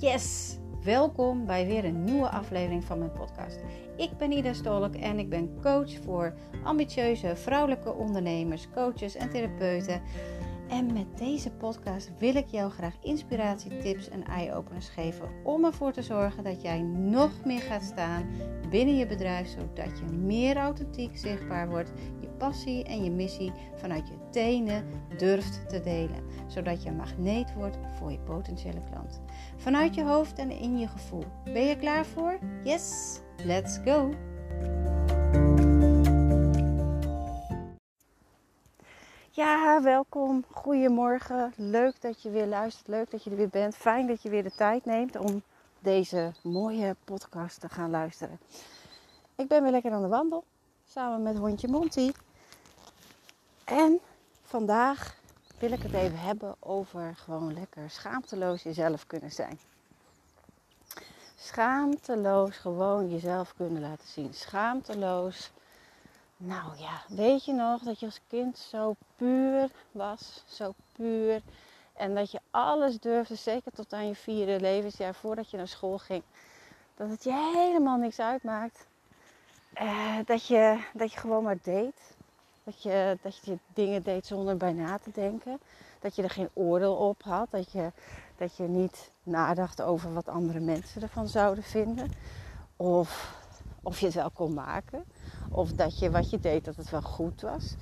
Yes! Welkom bij weer een nieuwe aflevering van mijn podcast. Ik ben Ida Stolk en ik ben coach voor ambitieuze vrouwelijke ondernemers, coaches en therapeuten. En met deze podcast wil ik jou graag inspiratie, tips en eye-openers geven om ervoor te zorgen dat jij nog meer gaat staan binnen je bedrijf, zodat je meer authentiek zichtbaar wordt, je passie en je missie vanuit je tenen durft te delen, zodat je magneet wordt voor je potentiële klant. Vanuit je hoofd en in je gevoel. Ben je klaar voor? Yes, let's go! Welkom. Goedemorgen. Leuk dat je weer luistert. Leuk dat je er weer bent. Fijn dat je weer de tijd neemt om deze mooie podcast te gaan luisteren. Ik ben weer lekker aan de wandel. Samen met hondje Monty. En vandaag wil ik het even hebben over gewoon lekker schaamteloos jezelf kunnen zijn. Schaamteloos gewoon jezelf kunnen laten zien. Schaamteloos. Nou ja, weet je nog dat je als kind zo puur was, zo puur. En dat je alles durfde, zeker tot aan je vierde levensjaar voordat je naar school ging. Dat het je helemaal niks uitmaakt. Uh, dat, je, dat je gewoon maar deed. Dat je, dat je dingen deed zonder bij na te denken. Dat je er geen oordeel op had. Dat je, dat je niet nadacht over wat andere mensen ervan zouden vinden. Of of je het wel kon maken. Of dat je wat je deed, dat het wel goed was.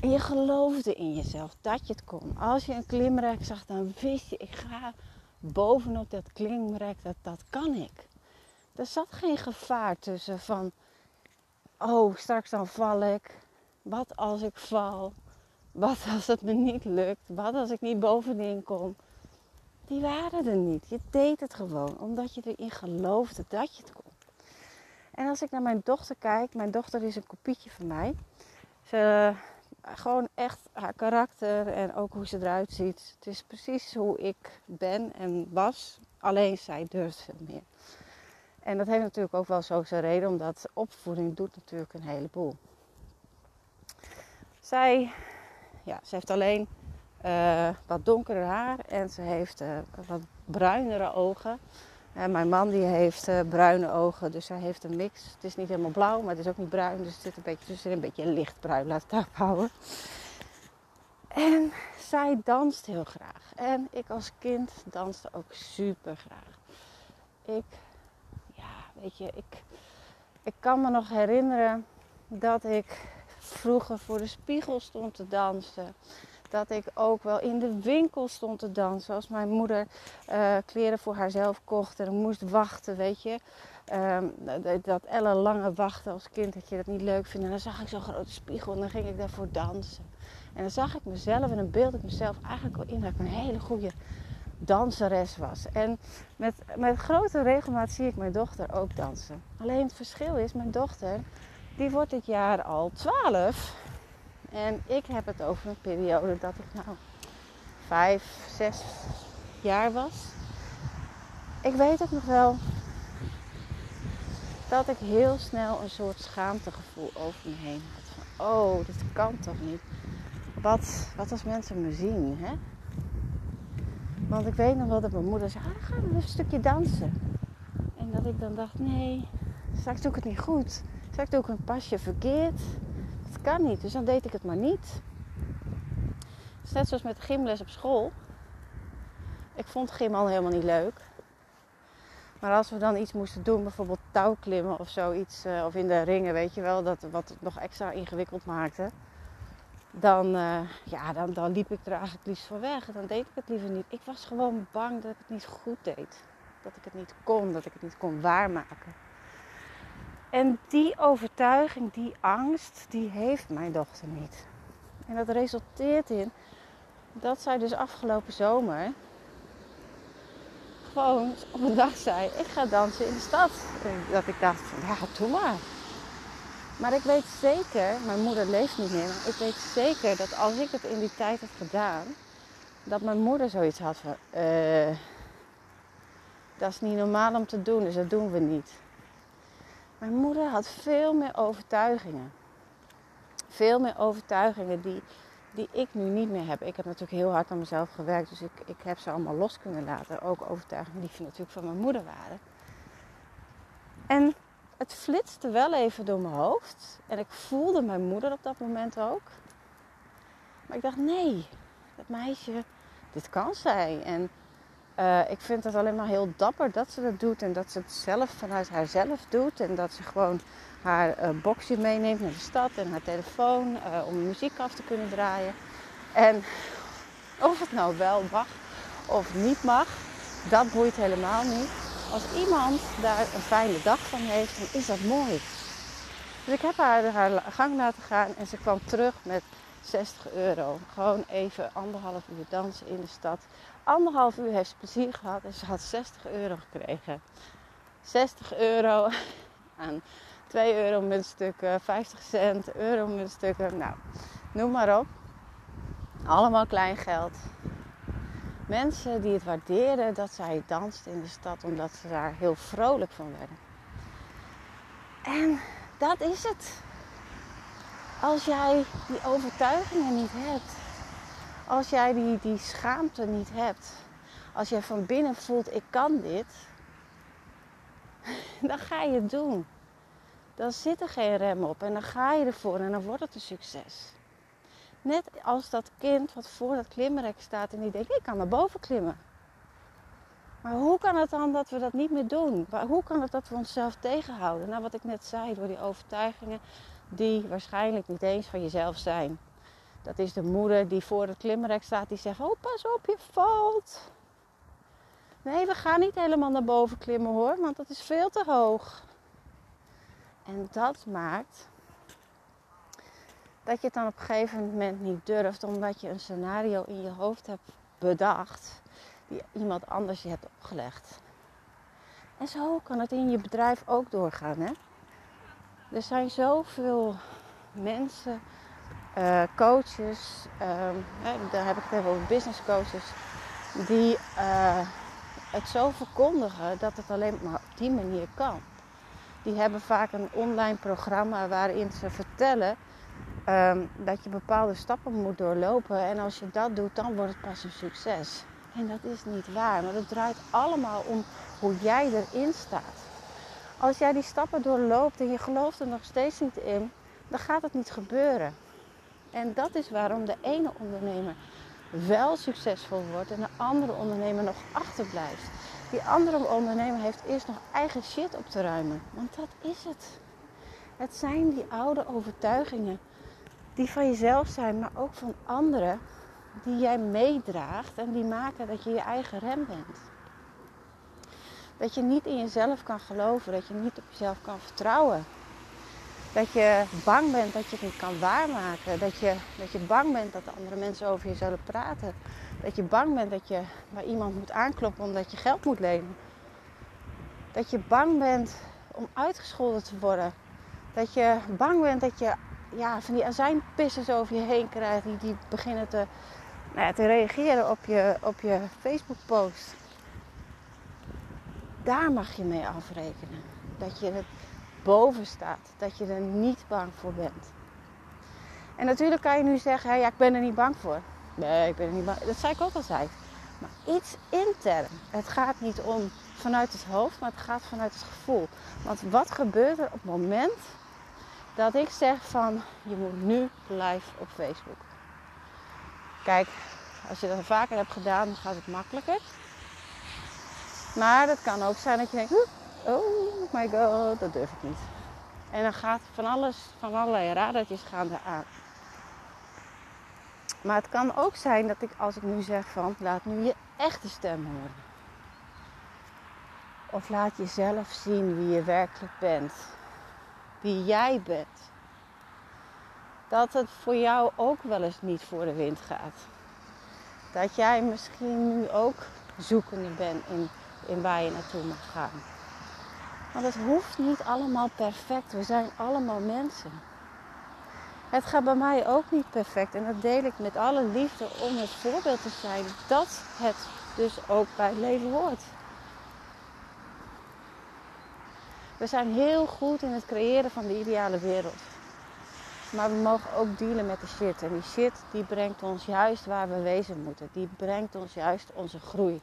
En je geloofde in jezelf dat je het kon. Als je een klimrek zag, dan wist je, ik ga bovenop dat klimrek, dat, dat kan ik. Er zat geen gevaar tussen van, oh, straks dan val ik. Wat als ik val? Wat als het me niet lukt? Wat als ik niet bovenin kom? Die waren er niet. Je deed het gewoon omdat je erin geloofde dat je het kon. En als ik naar mijn dochter kijk, mijn dochter is een kopietje van mij. Ze, gewoon echt haar karakter en ook hoe ze eruit ziet. Het is precies hoe ik ben en was. Alleen zij durft veel meer. En dat heeft natuurlijk ook wel zo zijn reden, omdat opvoeding doet natuurlijk een heleboel. Zij, ja, ze heeft alleen uh, wat donkerder haar en ze heeft uh, wat bruinere ogen. En mijn man die heeft uh, bruine ogen, dus hij heeft een mix. Het is niet helemaal blauw, maar het is ook niet bruin. Dus het zit een beetje tussen een beetje lichtbruin, laat het daarop houden. En zij danst heel graag. En ik als kind danste ook super graag. Ik, ja, weet je, ik, ik kan me nog herinneren dat ik vroeger voor de spiegel stond te dansen dat ik ook wel in de winkel stond te dansen. Als mijn moeder uh, kleren voor haarzelf kocht en moest wachten, weet je. Um, dat ellenlange wachten als kind, dat je dat niet leuk vindt. En dan zag ik zo'n grote spiegel en dan ging ik daarvoor dansen. En dan zag ik mezelf en dan beeld ik mezelf eigenlijk wel in dat ik een hele goede danseres was. En met, met grote regelmaat zie ik mijn dochter ook dansen. Alleen het verschil is, mijn dochter, die wordt dit jaar al 12. En ik heb het over een periode dat ik nou vijf, zes jaar was. Ik weet ook nog wel dat ik heel snel een soort schaamtegevoel over me heen had. Van, oh, dit kan toch niet? Wat, wat als mensen me zien, hè? Want ik weet nog wel dat mijn moeder zei, ah, gaan we een stukje dansen. En dat ik dan dacht, nee, straks doe ik het niet goed. Straks doe ik een pasje verkeerd het kan niet. Dus dan deed ik het maar niet. net zoals met de gymles op school. Ik vond gym al helemaal niet leuk. Maar als we dan iets moesten doen, bijvoorbeeld touwklimmen of zoiets, uh, of in de ringen, weet je wel, dat, wat het nog extra ingewikkeld maakte, dan, uh, ja, dan, dan liep ik er eigenlijk liefst voor weg. Dan deed ik het liever niet. Ik was gewoon bang dat ik het niet goed deed. Dat ik het niet kon, dat ik het niet kon waarmaken. En die overtuiging, die angst, die heeft mijn dochter niet. En dat resulteert in dat zij dus afgelopen zomer gewoon op een dag zei: Ik ga dansen in de stad. Dat ik dacht: Ja, doe maar. Maar ik weet zeker, mijn moeder leeft niet meer, maar ik weet zeker dat als ik het in die tijd had gedaan, dat mijn moeder zoiets had van: uh, Dat is niet normaal om te doen, dus dat doen we niet. Mijn moeder had veel meer overtuigingen. Veel meer overtuigingen die, die ik nu niet meer heb. Ik heb natuurlijk heel hard aan mezelf gewerkt, dus ik, ik heb ze allemaal los kunnen laten. Ook overtuigingen die natuurlijk van mijn moeder waren. En het flitste wel even door mijn hoofd. En ik voelde mijn moeder op dat moment ook. Maar ik dacht, nee, dat meisje, dit kan zij. En uh, ik vind het alleen maar heel dapper dat ze dat doet. En dat ze het zelf vanuit haarzelf doet. En dat ze gewoon haar uh, boxje meeneemt naar de stad en haar telefoon uh, om muziek af te kunnen draaien. En of het nou wel mag of niet mag, dat boeit helemaal niet. Als iemand daar een fijne dag van heeft, dan is dat mooi. Dus ik heb haar haar gang laten gaan en ze kwam terug met 60 euro. Gewoon even anderhalf uur dansen in de stad. Anderhalf uur heeft ze plezier gehad en ze had 60 euro gekregen. 60 euro aan 2 euro muntstukken, 50 cent, euro muntstukken. Nou, noem maar op. Allemaal klein geld. Mensen die het waarderen dat zij danst in de stad omdat ze daar heel vrolijk van werden. En dat is het. Als jij die overtuigingen niet hebt, als jij die, die schaamte niet hebt, als jij van binnen voelt ik kan dit, dan ga je het doen. Dan zit er geen rem op en dan ga je ervoor en dan wordt het een succes. Net als dat kind wat voor dat klimrek staat en die denkt, ik kan naar boven klimmen. Maar hoe kan het dan dat we dat niet meer doen? Hoe kan het dat we onszelf tegenhouden? Nou, wat ik net zei, door die overtuigingen die waarschijnlijk niet eens van jezelf zijn. Dat is de moeder die voor het klimrek staat, die zegt: Oh, pas op, je valt. Nee, we gaan niet helemaal naar boven klimmen hoor, want dat is veel te hoog. En dat maakt dat je het dan op een gegeven moment niet durft, omdat je een scenario in je hoofd hebt bedacht die iemand anders je hebt opgelegd. En zo kan het in je bedrijf ook doorgaan. Hè? Er zijn zoveel mensen, uh, coaches, uh, daar heb ik het even over business coaches, die uh, het zo verkondigen dat het alleen maar op die manier kan. Die hebben vaak een online programma waarin ze vertellen um, dat je bepaalde stappen moet doorlopen. En als je dat doet, dan wordt het pas een succes. En dat is niet waar, maar het draait allemaal om hoe jij erin staat. Als jij die stappen doorloopt en je gelooft er nog steeds niet in, dan gaat het niet gebeuren. En dat is waarom de ene ondernemer wel succesvol wordt en de andere ondernemer nog achterblijft. Die andere ondernemer heeft eerst nog eigen shit op te ruimen. Want dat is het. Het zijn die oude overtuigingen die van jezelf zijn, maar ook van anderen, die jij meedraagt en die maken dat je je eigen rem bent. Dat je niet in jezelf kan geloven, dat je niet op jezelf kan vertrouwen. Dat je bang bent dat je het niet kan waarmaken. Dat je, dat je bang bent dat de andere mensen over je zullen praten. Dat je bang bent dat je bij iemand moet aankloppen omdat je geld moet lenen. Dat je bang bent om uitgescholden te worden. Dat je bang bent dat je ja, van die azijnpissers over je heen krijgt. Die, die beginnen te, nou ja, te reageren op je, op je Facebook post daar mag je mee afrekenen. Dat je het boven staat. Dat je er niet bang voor bent. En natuurlijk kan je nu zeggen, ja, ik ben er niet bang voor. Nee, ik ben er niet bang. Dat zei ik ook altijd. Maar iets intern. Het gaat niet om vanuit het hoofd, maar het gaat vanuit het gevoel. Want wat gebeurt er op het moment dat ik zeg van, je moet nu live op Facebook. Kijk, als je dat vaker hebt gedaan, dan gaat het makkelijker. Maar dat kan ook zijn dat je denkt, oh my god, dat durf ik niet. En dan gaat van alles, van allerlei radertjes gaan eraan. Maar het kan ook zijn dat ik, als ik nu zeg van, laat nu je echte stem horen. Of laat jezelf zien wie je werkelijk bent. Wie jij bent. Dat het voor jou ook wel eens niet voor de wind gaat. Dat jij misschien nu ook zoekende bent in in waar je naartoe mag gaan. Want het hoeft niet allemaal perfect. We zijn allemaal mensen. Het gaat bij mij ook niet perfect. En dat deel ik met alle liefde om het voorbeeld te zijn dat het dus ook bij het leven hoort. We zijn heel goed in het creëren van de ideale wereld. Maar we mogen ook dealen met de shit. En die shit die brengt ons juist waar we wezen moeten. Die brengt ons juist onze groei.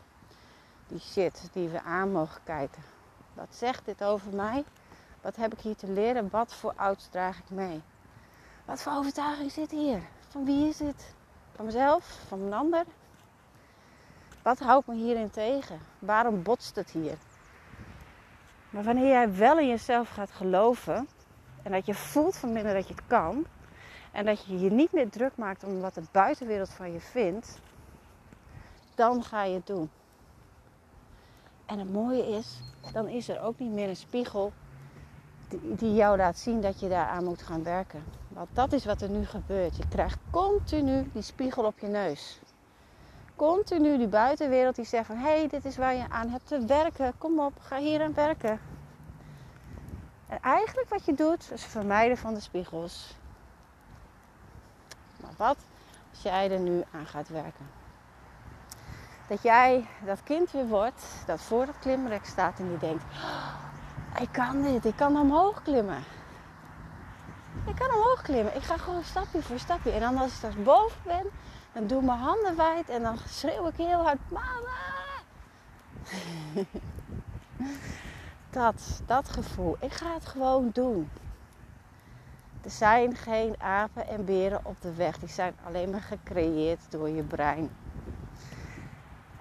Die shit die we aan mogen kijken. Wat zegt dit over mij? Wat heb ik hier te leren? Wat voor ouds draag ik mee? Wat voor overtuiging zit hier? Van wie is dit? Van mezelf? Van een ander? Wat houdt me hierin tegen? Waarom botst het hier? Maar wanneer jij wel in jezelf gaat geloven en dat je voelt van binnen dat je kan en dat je je niet meer druk maakt om wat de buitenwereld van je vindt, dan ga je het doen. En het mooie is, dan is er ook niet meer een spiegel die, jou laat zien dat je daaraan moet gaan werken. Want dat is wat er nu gebeurt. Je krijgt continu die spiegel op je neus. Continu die buitenwereld die zegt van hé, hey, dit is waar je aan hebt te werken. Kom op, ga hier aan werken. En eigenlijk wat je doet, is vermijden van de spiegels. Maar wat als jij er nu aan gaat werken? Dat jij dat kind weer wordt, dat voor het klimrek staat en die denkt: oh, Ik kan dit, ik kan omhoog klimmen. Ik kan omhoog klimmen. Ik ga gewoon stapje voor stapje. En dan als ik straks boven ben, dan doe ik mijn handen wijd en dan schreeuw ik heel hard: Mama! dat, dat gevoel. Ik ga het gewoon doen. Er zijn geen apen en beren op de weg. Die zijn alleen maar gecreëerd door je brein.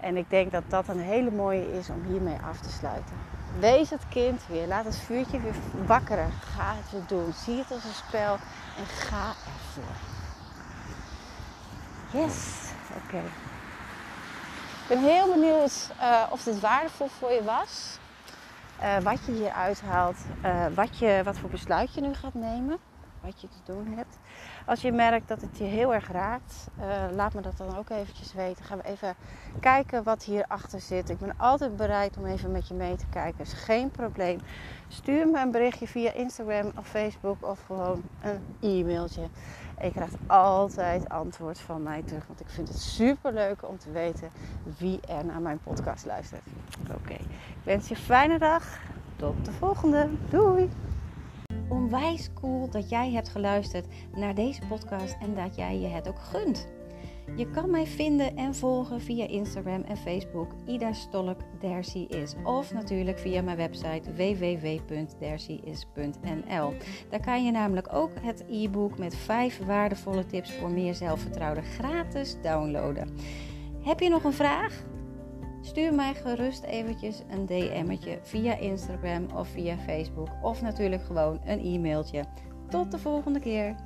En ik denk dat dat een hele mooie is om hiermee af te sluiten. Wees het kind weer. Laat het vuurtje weer wakkeren. Ga het weer doen. Zie het als een spel en ga ervoor. Yes, oké. Ik ben heel benieuwd uh, of dit waardevol voor je was. Uh, wat je hier uithaalt. Uh, wat, je, wat voor besluit je nu gaat nemen. Wat je te doen hebt. Als je merkt dat het je heel erg raakt, uh, laat me dat dan ook eventjes weten. Gaan we even kijken wat hierachter zit. Ik ben altijd bereid om even met je mee te kijken. Is geen probleem. Stuur me een berichtje via Instagram of Facebook of gewoon een e-mailtje. Ik krijg altijd antwoord van mij terug. Want ik vind het super leuk om te weten wie er naar mijn podcast luistert. Oké, ik wens je een fijne dag. Tot de volgende. Doei! Onwijs cool dat jij hebt geluisterd naar deze podcast en dat jij je het ook gunt. Je kan mij vinden en volgen via Instagram en Facebook Ida Stolk is. Of natuurlijk via mijn website www.dercyis.nl. Daar kan je namelijk ook het e-book met 5 waardevolle tips voor meer zelfvertrouwen gratis downloaden. Heb je nog een vraag? Stuur mij gerust eventjes een DM'tje via Instagram of via Facebook of natuurlijk gewoon een e-mailtje. Tot de volgende keer.